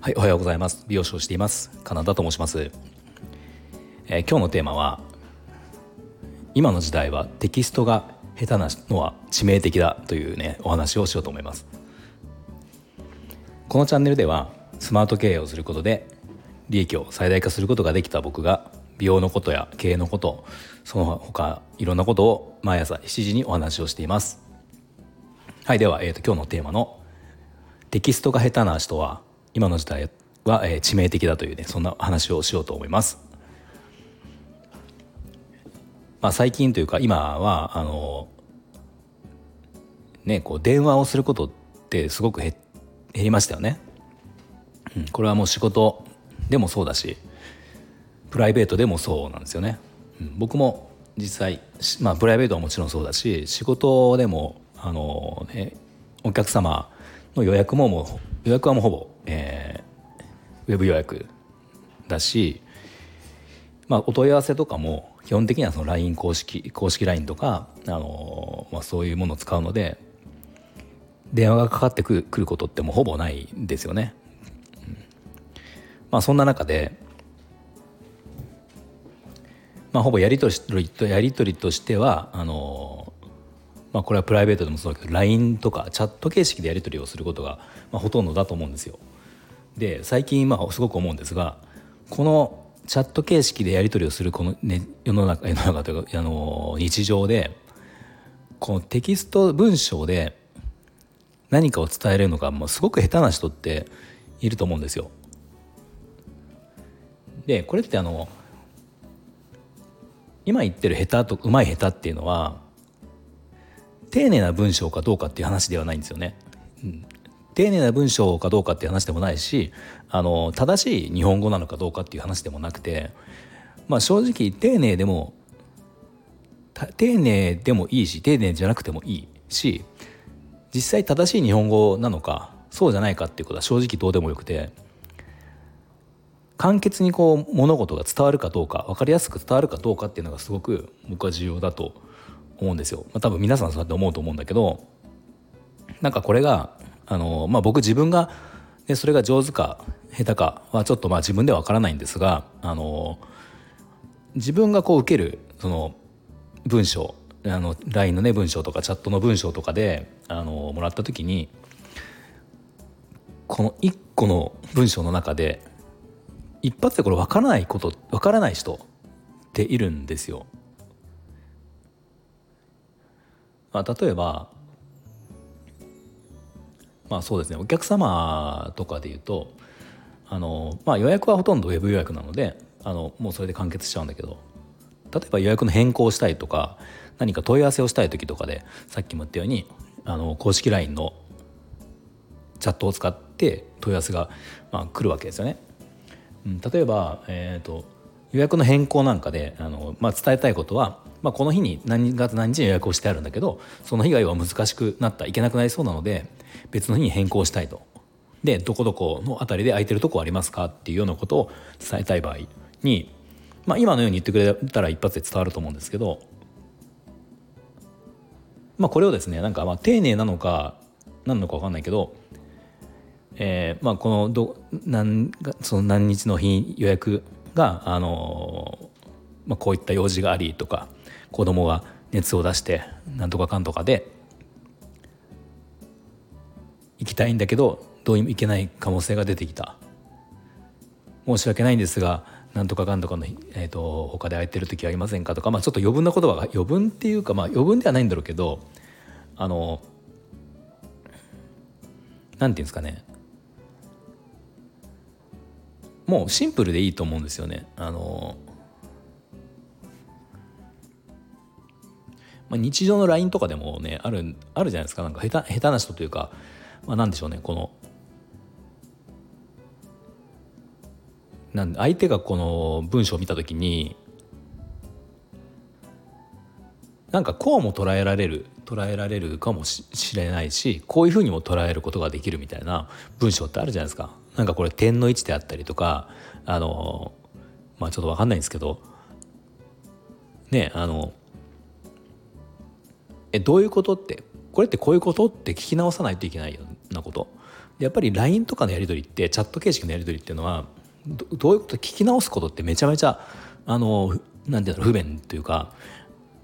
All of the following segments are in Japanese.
はいおはようございます。美容師をしています。カナダと申します、えー、今日のテーマは今の時代はテキストが下手なのは致命的だというねお話をしようと思います。このチャンネルではスマート経営をすることで利益を最大化することができた僕が美容のことや経営のことその他いろんなことを毎朝7時にお話をしています。はいでは、えーと、今日のテーマのテキストが下手な人は今の時代は、えー、致命的だというねそんな話をしようと思います。まあ最近というか今はあのねこう電話をすることってすごく減りましたよね、うん、これはもう仕事でもそうだしプライベートでもそうなんですよね、うん、僕も実際まあプライベートはもちろんそうだし仕事でもあの、ね、お客様の予約ももう予約はもうほぼ、えー、ウェブ予約だし、まあ、お問い合わせとかも基本的にはその LINE 公式公式 LINE とか、あのまあ、そういうものを使うので電話がかかってくることってもうほぼないんですよね。まあ、そんな中でまあ、ほぼやり取りとやり取りとしてはあの、まあ、これはプライベートでもそうだけど LINE とかチャット形式でやり取りをすることが、まあ、ほとんどだと思うんですよ。で最近まあすごく思うんですがこのチャット形式でやり取りをするこの、ね、世の中世の中というかあの日常でこのテキスト文章で何かを伝えるのがもうすごく下手な人っていると思うんですよ。でこれってあの今言ってる下手とうまい下手っていうのは丁寧な文章かどうかっていう話ではないんですよね。うん、丁寧な文章かどうかっていう話でもないしあの正しい日本語なのかどうかっていう話でもなくて、まあ、正直丁寧でも丁寧でもいいし丁寧じゃなくてもいいし実際正しい日本語なのかそうじゃないかっていうことは正直どうでもよくて簡潔にこう物事が伝わるかどうか分かりやすく伝わるかどうかっていうのがすごく僕は重要だと思うんですよ。まあ、多分皆さんそうやって思うと思うんだけどなんかこれがあの、まあ、僕自分が、ね、それが上手か下手かはちょっとまあ自分では分からないんですがあの自分がこう受けるその文章あの LINE のね文章とかチャットの文章とかであのもらった時にこの1個の文章の中で一発でこれ分からないこと分からない人っているんですよ。まあ、例えばまあそうですねお客様とかで言うとあの、まあ、予約はほとんどウェブ予約なのであのもうそれで完結しちゃうんだけど例えば予約の変更したいとか何か問い合わせをしたい時とかでさっきも言ったようにあの公式 LINE のチャットを使って問い合わせが、まあ、来るわけですよね。うん、例えば、えーと、予約の変更なんかであの、まあ、伝えたいことは、まあ、この日に何月何日に予約をしてあるんだけどその日が要は難しくなったいけなくなりそうなので別の日に変更したいと。でどこどこの辺りで空いてるとこありますかっていうようなことを伝えたい場合に、まあ、今のように言ってくれたら一発で伝わると思うんですけど、まあ、これをですねなんかまあ丁寧なのか何のか分かんないけどえーまあ、このど何その何日の日予約が、あのまあ、こういった用事がありとか子供が熱を出してなんとかかんとかで行きたいんだけどどうにも行けない可能性が出てきた。申し訳ないんですがなんとかかんとかの、えーと、他で空いてる時ありませんかとか、まあ、ちょっと余分な言葉が余分っていうか、まあ、余分ではないんだろうけどあのなんていうんですかね。もうシンプルでいいと思うんですよね。あのまあ、日常の LINE とかでもねあるあるじゃないですかなんか下手下手な人というか、まあ、なんでしょうねこのなん相手がこの文章を見た時になんかこうも捉えられる捉えられるかもしれないしこういうふうにも捉えることができるみたいな文章ってあるじゃないですか。なんかこれ点の位置であったりとかあのまあちょっと分かんないんですけどねあのえどういうことってこれってこういうことって聞き直さないといけないようなこと？やっぱり LINE とかのやり取りってチャット形式のやり取りっていうのはどういうこと聞き直すことってめちゃめちゃあのなんていうの不便というか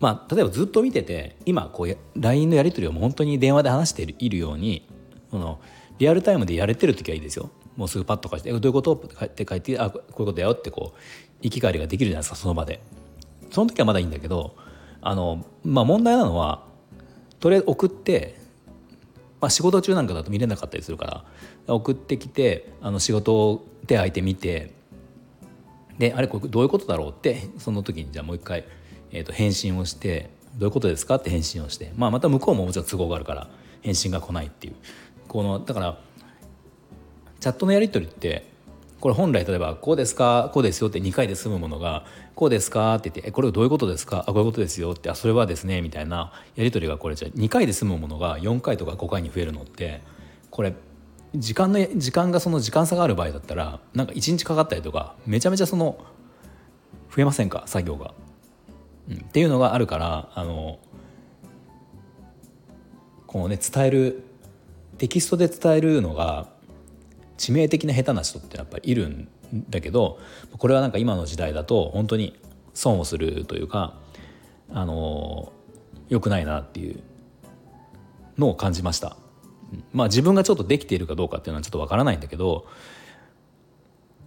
まあ、例えばずっと見てて今こう LINE のやり取りを本当に電話で話しているようにこのリアルタイムでやれてる時はいいですよ。もうすぐパッと返して「どういうこと?」って書いて「あこういうことだよ」ってこう行き帰りができるじゃないですかその場でその時はまだいいんだけどあの、まあ、問題なのはとりあえず送って、まあ、仕事中なんかだと見れなかったりするから送ってきてあの仕事を手空いて見てであれこれどういうことだろうってその時にじゃあもう一回、えー、と返信をして「どういうことですか?」って返信をして、まあ、また向こうももちろん都合があるから返信が来ないっていうこのだからチャットのやり取りってこれ本来例えば「こうですかこうですよ」って2回で済むものが「こうですか?」って言って「えこれどういうことですか？あこういうことですよ」って「あそれはですね」みたいなやり取りがこれじゃ2回で済むものが4回とか5回に増えるのってこれ時間の時間がその時間差がある場合だったらなんか1日かかったりとかめちゃめちゃその増えませんか？作業が、うん。っていうのがあるからあのこのね伝えるテキストで伝えるのが致命的な下手な人ってやっぱりいるんだけどこれはなんか今の時代だと本当に損をするというかあの良くないなっていうのを感じました。まあ自分がちょっとできているかどうかっていうのはちょっとわからないんだけど、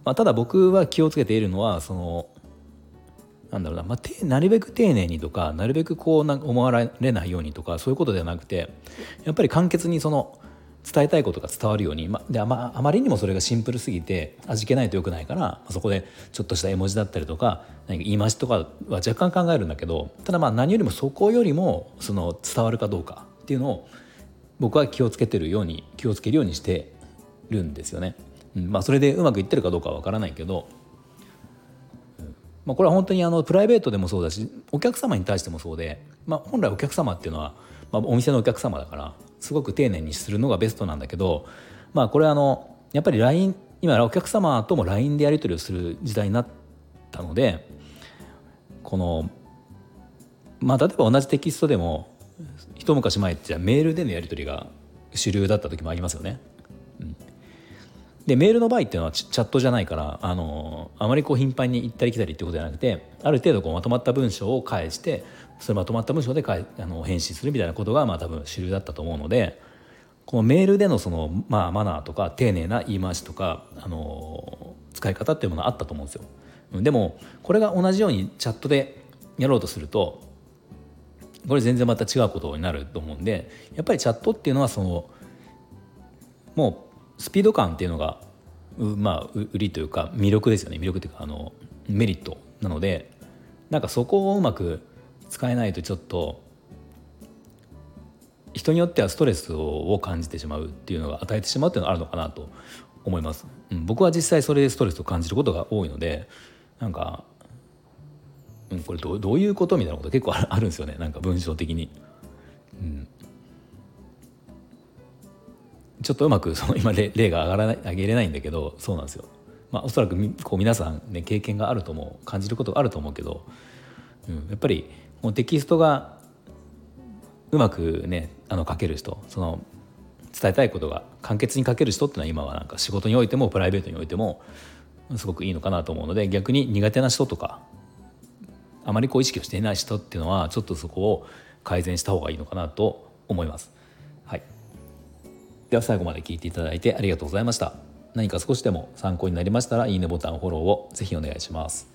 まあ、ただ僕は気をつけているのはそのなんだろうな、まあ、なるべく丁寧にとかなるべくこうな思われないようにとかそういうことではなくてやっぱり簡潔にその伝えたいことが伝わるように、まであまあまりにもそれがシンプルすぎて味気ないとよくないから、そこでちょっとした絵文字だったりとか何か言い回しとかは若干考えるんだけどただまあ何よりもそこよりもその伝わるかどうかっていうのを僕は気をつけてるように気をつけるようにしてるんですよね。まあ、それでうまくいってるかどうかは分からないけど、まあ、これは本当にあのプライベートでもそうだしお客様に対してもそうで、まあ、本来お客様っていうのは、まあ、お店のお客様だからすごく丁寧にするのがベストなんだけどまあこれあのやっぱり LINE 今お客様とも LINE でやり取りをする時代になったのでこのまあ例えば同じテキストでも一昔前ってメールでのやり取りが主流だった時もありますよね。うん、でメールの場合っていうのはチャットじゃないからあのあまりこう頻繁に行ったり来たりっていうことじゃなくてある程度こうまとまった文章を返してそれまとまった文章でかいあの返信するみたいなことがまあ多分主流だったと思うのでこのメールでのその、まあ、マナーとか丁寧な言い回しとか、あの使い方っていうものがあったと思うんですよ。でもこれが同じようにチャットでやろうとするとこれ全然また違うことになると思うんでやっぱりチャットっていうのはそのもうスピード感っていうのがまあ売りというか魅力ですよね魅力というかあのメリットなのでなんかそこをうまく使えないとちょっと人によってはストレスを感じてしまうっていうのが与えてしまうっていうのがあるのかなと思います、うん、僕は実際それでストレスを感じることが多いのでなんか、うん、これどどういうことみたいなこと結構あるんですよね。なんか文章的に、うん、ちょっとうまくその今例が上がらない上げれないんだけどそうなんですよ。まあおそらくこう皆さんね経験があると思う感じることがあると思うけど、うん、やっぱりもうテキストがうまくねあの書ける人その伝えたいことが簡潔に書ける人っていうのは今はなんか仕事においてもプライベートにおいてもすごくいいのかなと思うので逆に苦手な人とかあまりこう意識をしていない人っていうのはちょっとそこを改善した方がいいのかなと思います。はい、では最後まで聞いていただいてありがとうございました。何か少しでも参考になりましたらいいねボタンフォローをぜひお願いします。